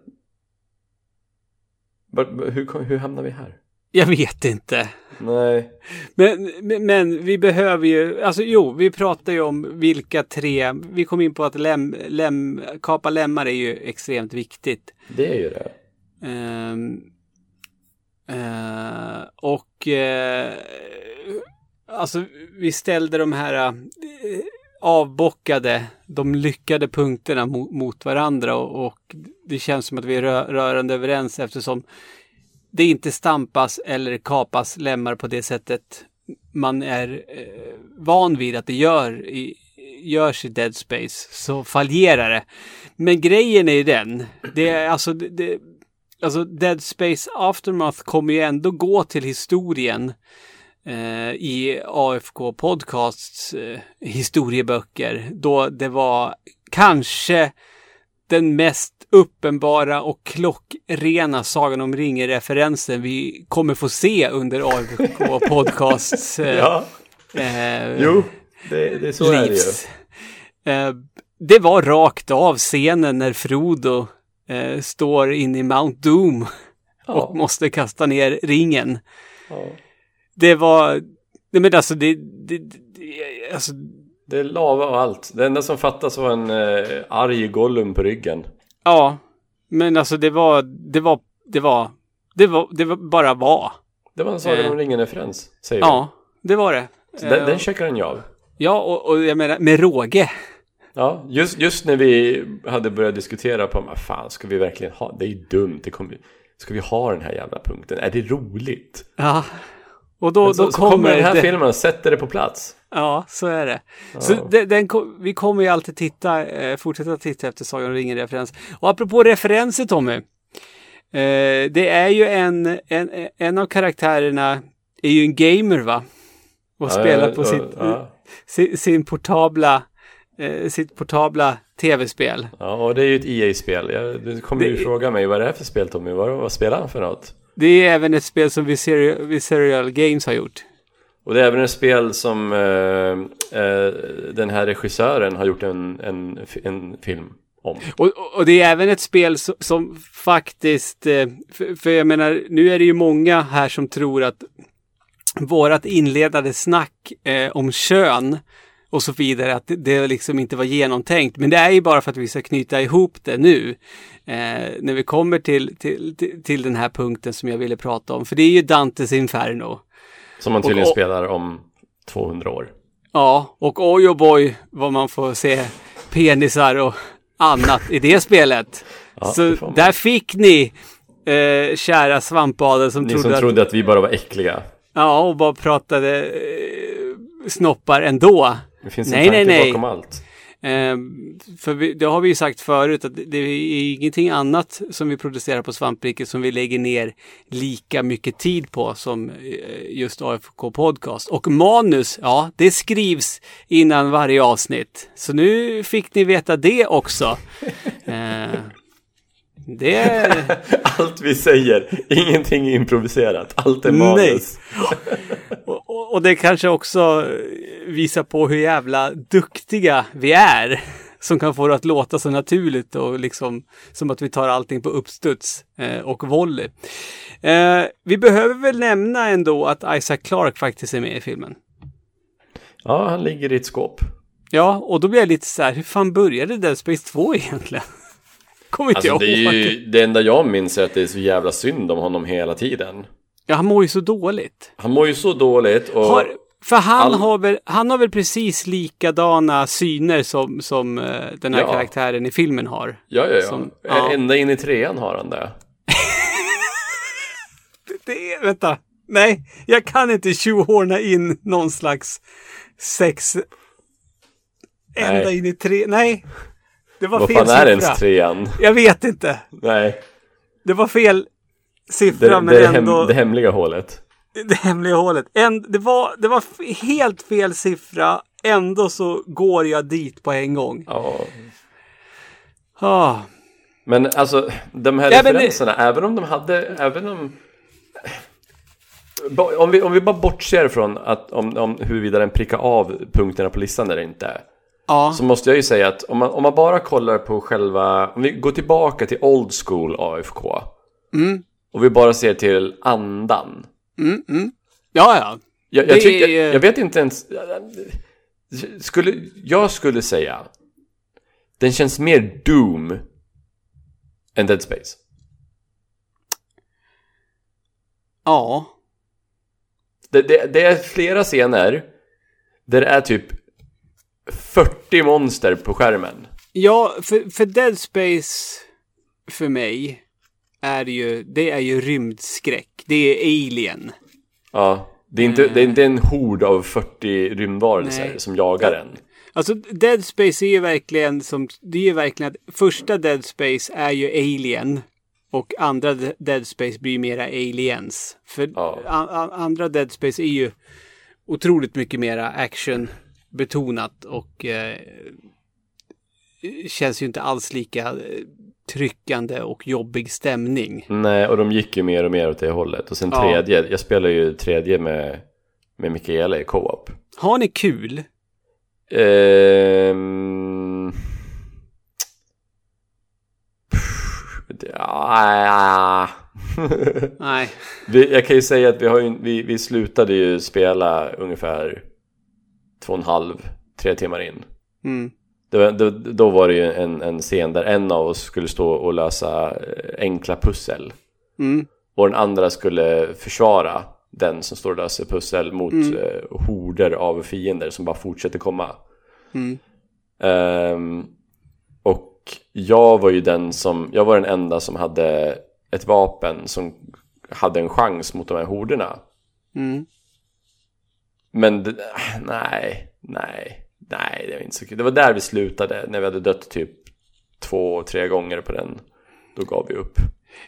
Hur, hur hamnar vi här? Jag vet inte. Nej, Men, men, men vi behöver ju, alltså jo, vi pratar ju om vilka tre, vi kom in på att lem, lem, kapa lemmar är ju extremt viktigt. det är ju det. Ehm, eh, och eh, alltså vi ställde de här eh, avbockade, de lyckade punkterna mot, mot varandra och, och det känns som att vi är rö, rörande överens eftersom det inte stampas eller kapas lemmar på det sättet man är eh, van vid att det gör i, görs i Dead Space så fallerar det. Men grejen är ju den, det är alltså, det, det, alltså Dead Space Aftermath kommer ju ändå gå till historien eh, i AFK Podcasts eh, historieböcker då det var kanske den mest uppenbara och klockrena Sagan om ringen-referensen vi kommer få se under AFK Podcasts eh, Ja, eh, jo, det, det är så är det ju livs. Eh, det var rakt av scenen när Frodo eh, står inne i Mount Doom och Ja. måste kasta ner ringen. Ja. Det var, nej men alltså det, det, det alltså, Det är lava och allt. Det enda som fattas var en eh, arg Gollum på ryggen. ja, men alltså det var, det var, det var, det var, det var bara var. Det var en Sagan Eh. om ringen-referens, säger vi. Ja, det var det. Den, Eh, den checkar den ju av. Ja, och, och jag menar med råge. Ja, just, just när vi hade börjat diskutera på vad fan, ska vi verkligen ha, det är ju dumt, det kommer, ska vi ha den här jävla punkten, är det roligt? Ja. Och då, så, då så kommer den här det- filmen och sätter det på plats. Ja, så är det. Så den, den, vi kommer ju alltid titta, eh, fortsätta titta efter Sagan om ringen-referens. Och apropå referenser Tommy. Eh, det är ju en, en, en av karaktärerna är ju en gamer va? Och spelar på och- sitt, Ja, sin, sin portabla, eh, sitt portabla tv-spel. ja, och det är ju ett EA-spel. Du kommer ju Det- fråga mig, vad är det här för spel Tommy? Vad, vad spelar han för något? Det är även ett spel som Visceral, Visceral Games har gjort. Och det är även ett spel som eh, eh, den här regissören har gjort en, en, en film om. Och, och- och det är även ett spel som, som faktiskt, eh, för, för jag menar, nu är det ju många här som tror att vårat inledande snack eh, om kön och så vidare, att det, liksom inte var genomtänkt. Men det är ju bara för att vi ska knyta ihop det nu. Eh, när vi kommer till, till, till, den här punkten som jag ville prata om. För det är ju Dantes Inferno. Som man tydligen Och- och- spelar om 200 år. Ja, och oj och boy vad man får se penisar och annat i det spelet. Ja, så det där fick ni, eh, kära svampbaden som Ni trodde, som att, trodde att vi bara var äckliga. Ja, och bara pratade eh, snoppar ändå. Det finns Nej, en tanke nej, nej. bakom allt. Eh, för vi, det har vi ju sagt förut att det är ingenting annat som vi producerar på Svampriket som vi lägger ner lika mycket tid på som eh, just AFK Podcast. Och manus, ja, det skrivs innan varje avsnitt. Så nu fick ni veta det också. Eh, det... Allt vi säger, ingenting är improviserat. Allt är manus. Och, det kanske också visar på hur jävla duktiga vi är. Som kan få det att låta så naturligt och liksom som att vi tar allting på uppstuds eh, och volley. Eh, vi behöver väl nämna ändå att Isaac Clarke faktiskt är med i filmen. Ja, han ligger i ett skåp. Ja, och då blir jag lite så här, hur fan började Dead Space 2 egentligen? Kommer inte Alltså jag det är ihåg. ju, det enda jag minns är att det är så jävla synd om honom hela tiden. Ja, han mår ju så dåligt. Han mår ju så dåligt och... Har, för han, all- har väl, han har väl precis likadana syner som, som eh, den här Ja. karaktären i filmen har. Ja, ja, ja. som- ja. Ända in i trean har han det. Det är, vänta. Nej, jag kan inte tjohorna in någon slags sex ända Nej. in i tre. Nej, det var Vad fel fan är siffra. ens trean? Jag vet inte. Nej, Det var fel siffra, det, men det, är hem, ändå det hemliga hålet. det hemliga hålet. En, det, var, det var helt fel siffra. Ändå så går jag dit på en gång. Ja. Ah. Men alltså, de här Ja, men referenserna, även om de hade, även om... Om vi, om vi bara bortser från att, om, om huruvida den prickar av punkterna på listan eller inte. Ja. Så måste jag ju säga att om man, om man bara kollar på själva, om vi går tillbaka till old school AFK. Mm. Och vi bara ser till andan. Ja, ja. Jag, jag, tycker, är- jag, jag vet inte ens... Skulle, jag skulle säga... Den känns mer Doom än Dead Space. Ja. Det, det, det är flera scener där det är typ 40 monster på skärmen. Ja, för, för Dead Space för mig är ju, det är ju rymdskräck. Det är Alien. Ja, det är inte, det är inte en hord av 40 rymdvarelser Nej. som jagar en. Alltså Dead Space är ju verkligen som, det är ju verkligen att första Dead Space är ju Alien. Och andra De- Dead Space blir mera aliens. För Ja. a, a, andra Dead Space är ju otroligt mycket mera action betonat och eh, känns ju inte alls lika tryckande och jobbig stämning. Nej, och de gick ju mer och mer åt det hållet. Och sen Ja. tredje, jag spelar ju tredje med, med Mikaela i co-op. Har ni kul? Ehm... Ja, Nej. vi, jag kan ju säga att vi, har ju, vi, vi slutade ju spela ungefär två och en halv, tre timmar in. Mm. Det då, då var det ju en, en scen där en av oss skulle stå och lösa eh, enkla pussel. Mm. Och den andra skulle försvara den som står och löser pussel mot Mm. eh, horder av fiender som bara fortsätter komma. Mm. Ehm, och jag var ju den som, jag var den enda som hade ett vapen som hade en chans mot de här horderna. Mm. Men det, nej, nej, nej, det var inte så kul. Det var där vi slutade, när vi hade dött typ två, tre gånger på den. Då gav vi upp.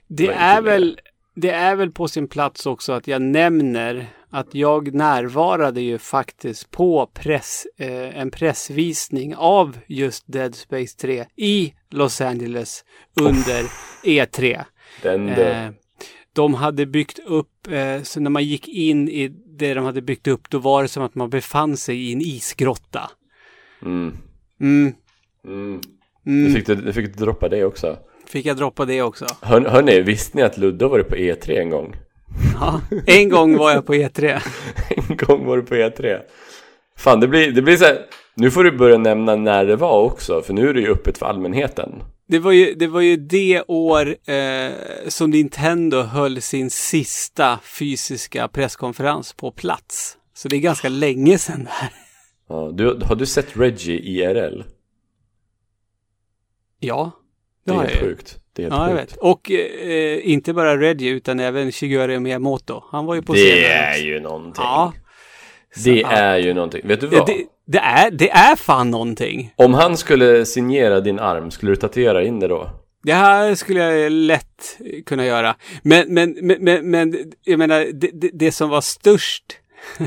Det inte är, mer. väl, det är väl på sin plats också att jag nämner att jag närvarade ju faktiskt på press, eh, en pressvisning av just Dead Space 3 i Los Angeles under E3. Den, Eh, de hade byggt upp, eh, så när man gick in i det de hade byggt upp, då var det som att man befann sig i en isgrotta. mm, Mm. mm. Fick du, nu fick du droppa det också. Fick jag droppa det också? Hör, hörni, visste ni att Ludde har varit på E3 en gång? Ja. En gång var jag på E E3. En gång var du på E3. Fan, det blir, det blir så här, Nu får du börja nämna när det var också, för nu är det ju öppet för allmänheten. Det var ju det, var ju det år eh, som Nintendo höll sin sista fysiska presskonferens på plats. Så det är ganska länge sedan det här. Ja, du, har du sett Reggie IRL? Ja, Det är har jag ju. sjukt. Det är helt Ja, sjukt. Och eh, inte bara Reggie utan även Shigeru Miyamoto. Han var ju på Det scenen är också. ju någonting. Ja. Det Så, är ju någonting. Vet du vad? det, det, är, det är fan någonting. Om han skulle signera din arm, skulle du tatuera in det då? Det här skulle jag lätt kunna göra. Men, men, men, men, men jag menar, det, det, det som var störst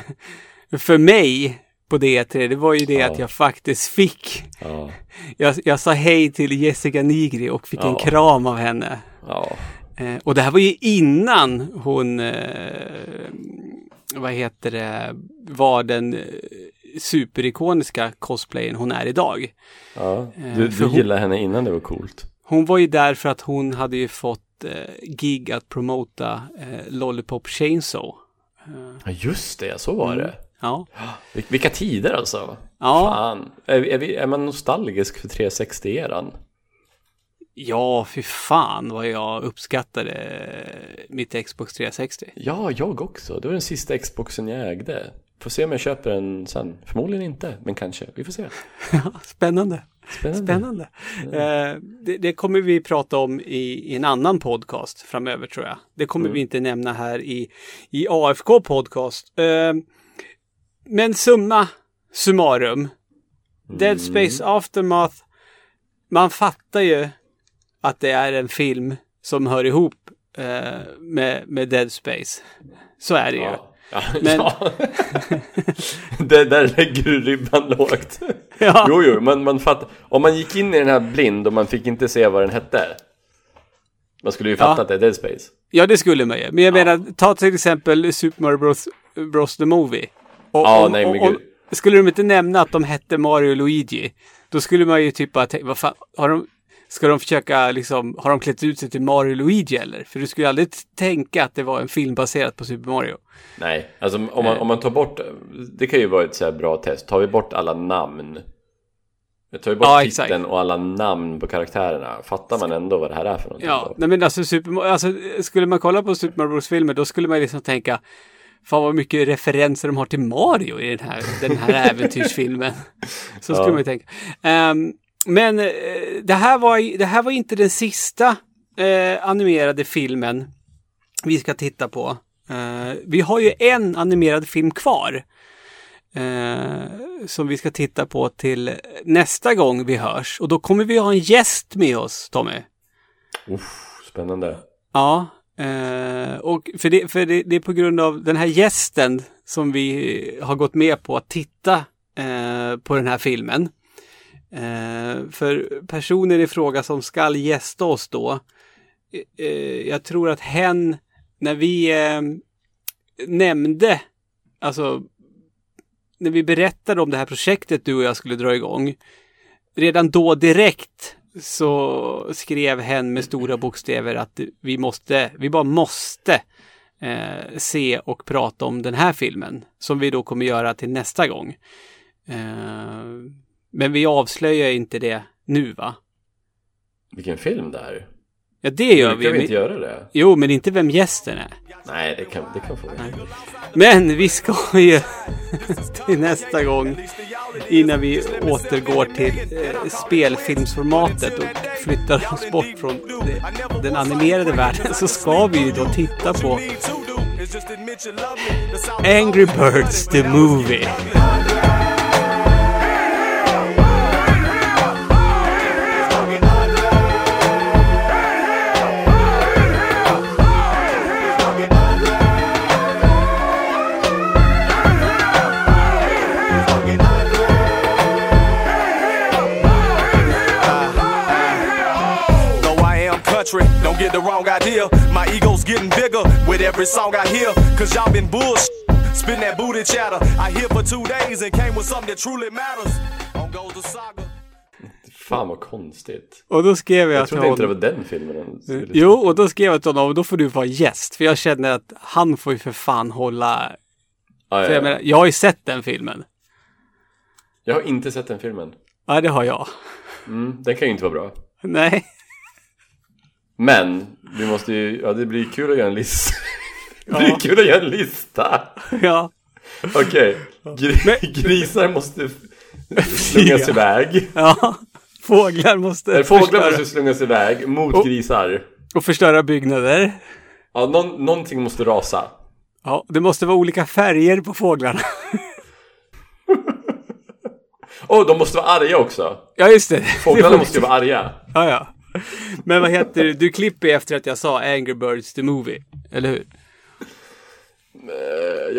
för mig på D3, det var ju det Ja. att jag faktiskt fick. Ja. Jag, jag sa hej till Jessica Nigri och fick en Ja. kram av henne. Eh, och det här var ju innan hon, eh, vad heter det, var den eh, superikoniska cosplayen hon är idag. ja. Eh, Du, du hon- gillade henne innan det var coolt. Hon var ju där för att hon hade ju fått eh, gig att promota eh, Lollipop Chainsaw. Ja, just det. Så var det. Ja, Vil- Vilka tider alltså. Ja. Fan. Är, är, vi, är man nostalgisk för 360-eran? Ja fy fan vad jag uppskattade mitt Xbox 360. Ja, jag också. Det var den sista Xboxen jag ägde. Får se om jag köper den sen. Förmodligen inte, men kanske. Vi får se. Spännande. Spännande. Spännande. Eh, det, det kommer vi prata om i, i en annan podcast framöver tror jag. Det kommer vi inte nämna här i, i AFK podcast. Eh, men summa summarum. Dead Space Aftermath. Man fattar ju att det är en film som hör ihop eh, med, med Dead Space. Så är det ju. Ja. Ja, Men- ja. det där lägger du ribban lågt. Ja. Jo, jo, man, man fattar. Om man gick in i den här blind och man fick inte se vad den hette. Man skulle ju fatta Ja. att det är Dead Space. Ja, det skulle man ju. Men jag menar, ta till exempel Super Mario Bros, Bros the Movie. Och, Ja, om- nej, men gud. skulle de inte nämna att de hette Mario och Luigi, då skulle man ju typ bara tänka, vad fan, har de, ska de försöka liksom, har de klätt ut sig till Mario Luigi eller? För du skulle ju aldrig tänka att det var en film baserad på Super Mario. Nej, alltså om man, om man tar bort, det kan ju vara ett så här bra test. Tar vi bort alla namn. Jag tar ju bort Ja, exakt. titeln och alla namn på karaktärerna. Fattar man ändå vad det här är för någonting? Ja, nej men alltså, Super, alltså skulle man kolla på Super Mario Bros-filmer då skulle man ju liksom tänka Fan vad mycket referenser de har till Mario i den här, den här äventyrsfilmen. Så skulle Ja. man ju tänka. Ehm, men eh, det, här var, det här var inte den sista eh, animerade filmen vi ska titta på. Eh, vi har ju en animerad film kvar. Eh, som vi ska titta på till nästa gång vi hörs. Och då kommer vi ha en gäst med oss, Tommy. Uff, spännande. Ja, eh, och för, det, för det, det är på grund av den här gästen som vi har gått med på att titta eh, på den här filmen. Eh, för personen i fråga som skall gästa oss då, eh, eh, jag tror att hen, när vi eh, nämnde, alltså när vi berättade om det här projektet du och jag skulle dra igång, redan då direkt så skrev hen med stora bokstäver att vi måste, vi bara måste eh, se och prata om den här filmen. Som vi då kommer göra till nästa gång. Eh, men vi avslöjar inte det nu va? Vilken film det är. Ja det gör vi. vi inte men- göra det? Jo, men inte vem gästen är. Nej, det kan, det kan få vi. Men vi ska ju till nästa gång innan vi återgår till eh, spelfilmsformatet och flyttar oss bort från det, den animerade världen så ska vi ju då titta på Angry Birds the Movie. Get the wrong idea. My ego's getting bigger with every song I hear. Cause y'all been bullshit, spitting that booty chatter. I here for two days and came with something that truly matters. On goes the saga. Fan vad konstigt. Och då skrev jag, Jag till trodde inte det var den filmen skulle Jo, och då skrev jag till honom, då får du vara gäst. För jag känner att han får ju för fan hålla... Ah, För ja, jag, menar, jag har ju sett den filmen. Jag har inte sett den filmen. Ja, det har jag. Mm, den kan ju inte vara bra. Nej. Men, vi måste ju, ja det blir kul att göra en lista. det blir kul att göra en lista. Ja. Okej, Gr- grisar måste slungas iväg. Ja. Fåglar måste Eller Fåglar förstöra, måste slungas iväg mot Och- grisar. och förstöra byggnader. Ja, någon, någonting måste rasa. Ja, det måste vara olika färger på fåglarna. Och de måste vara arga också. Ja, just det. Fåglarna måste ju vara arga. Ja, ja. Men vad heter det? Du klipper efter att jag sa Angry Birds the Movie. Eller hur? Eh,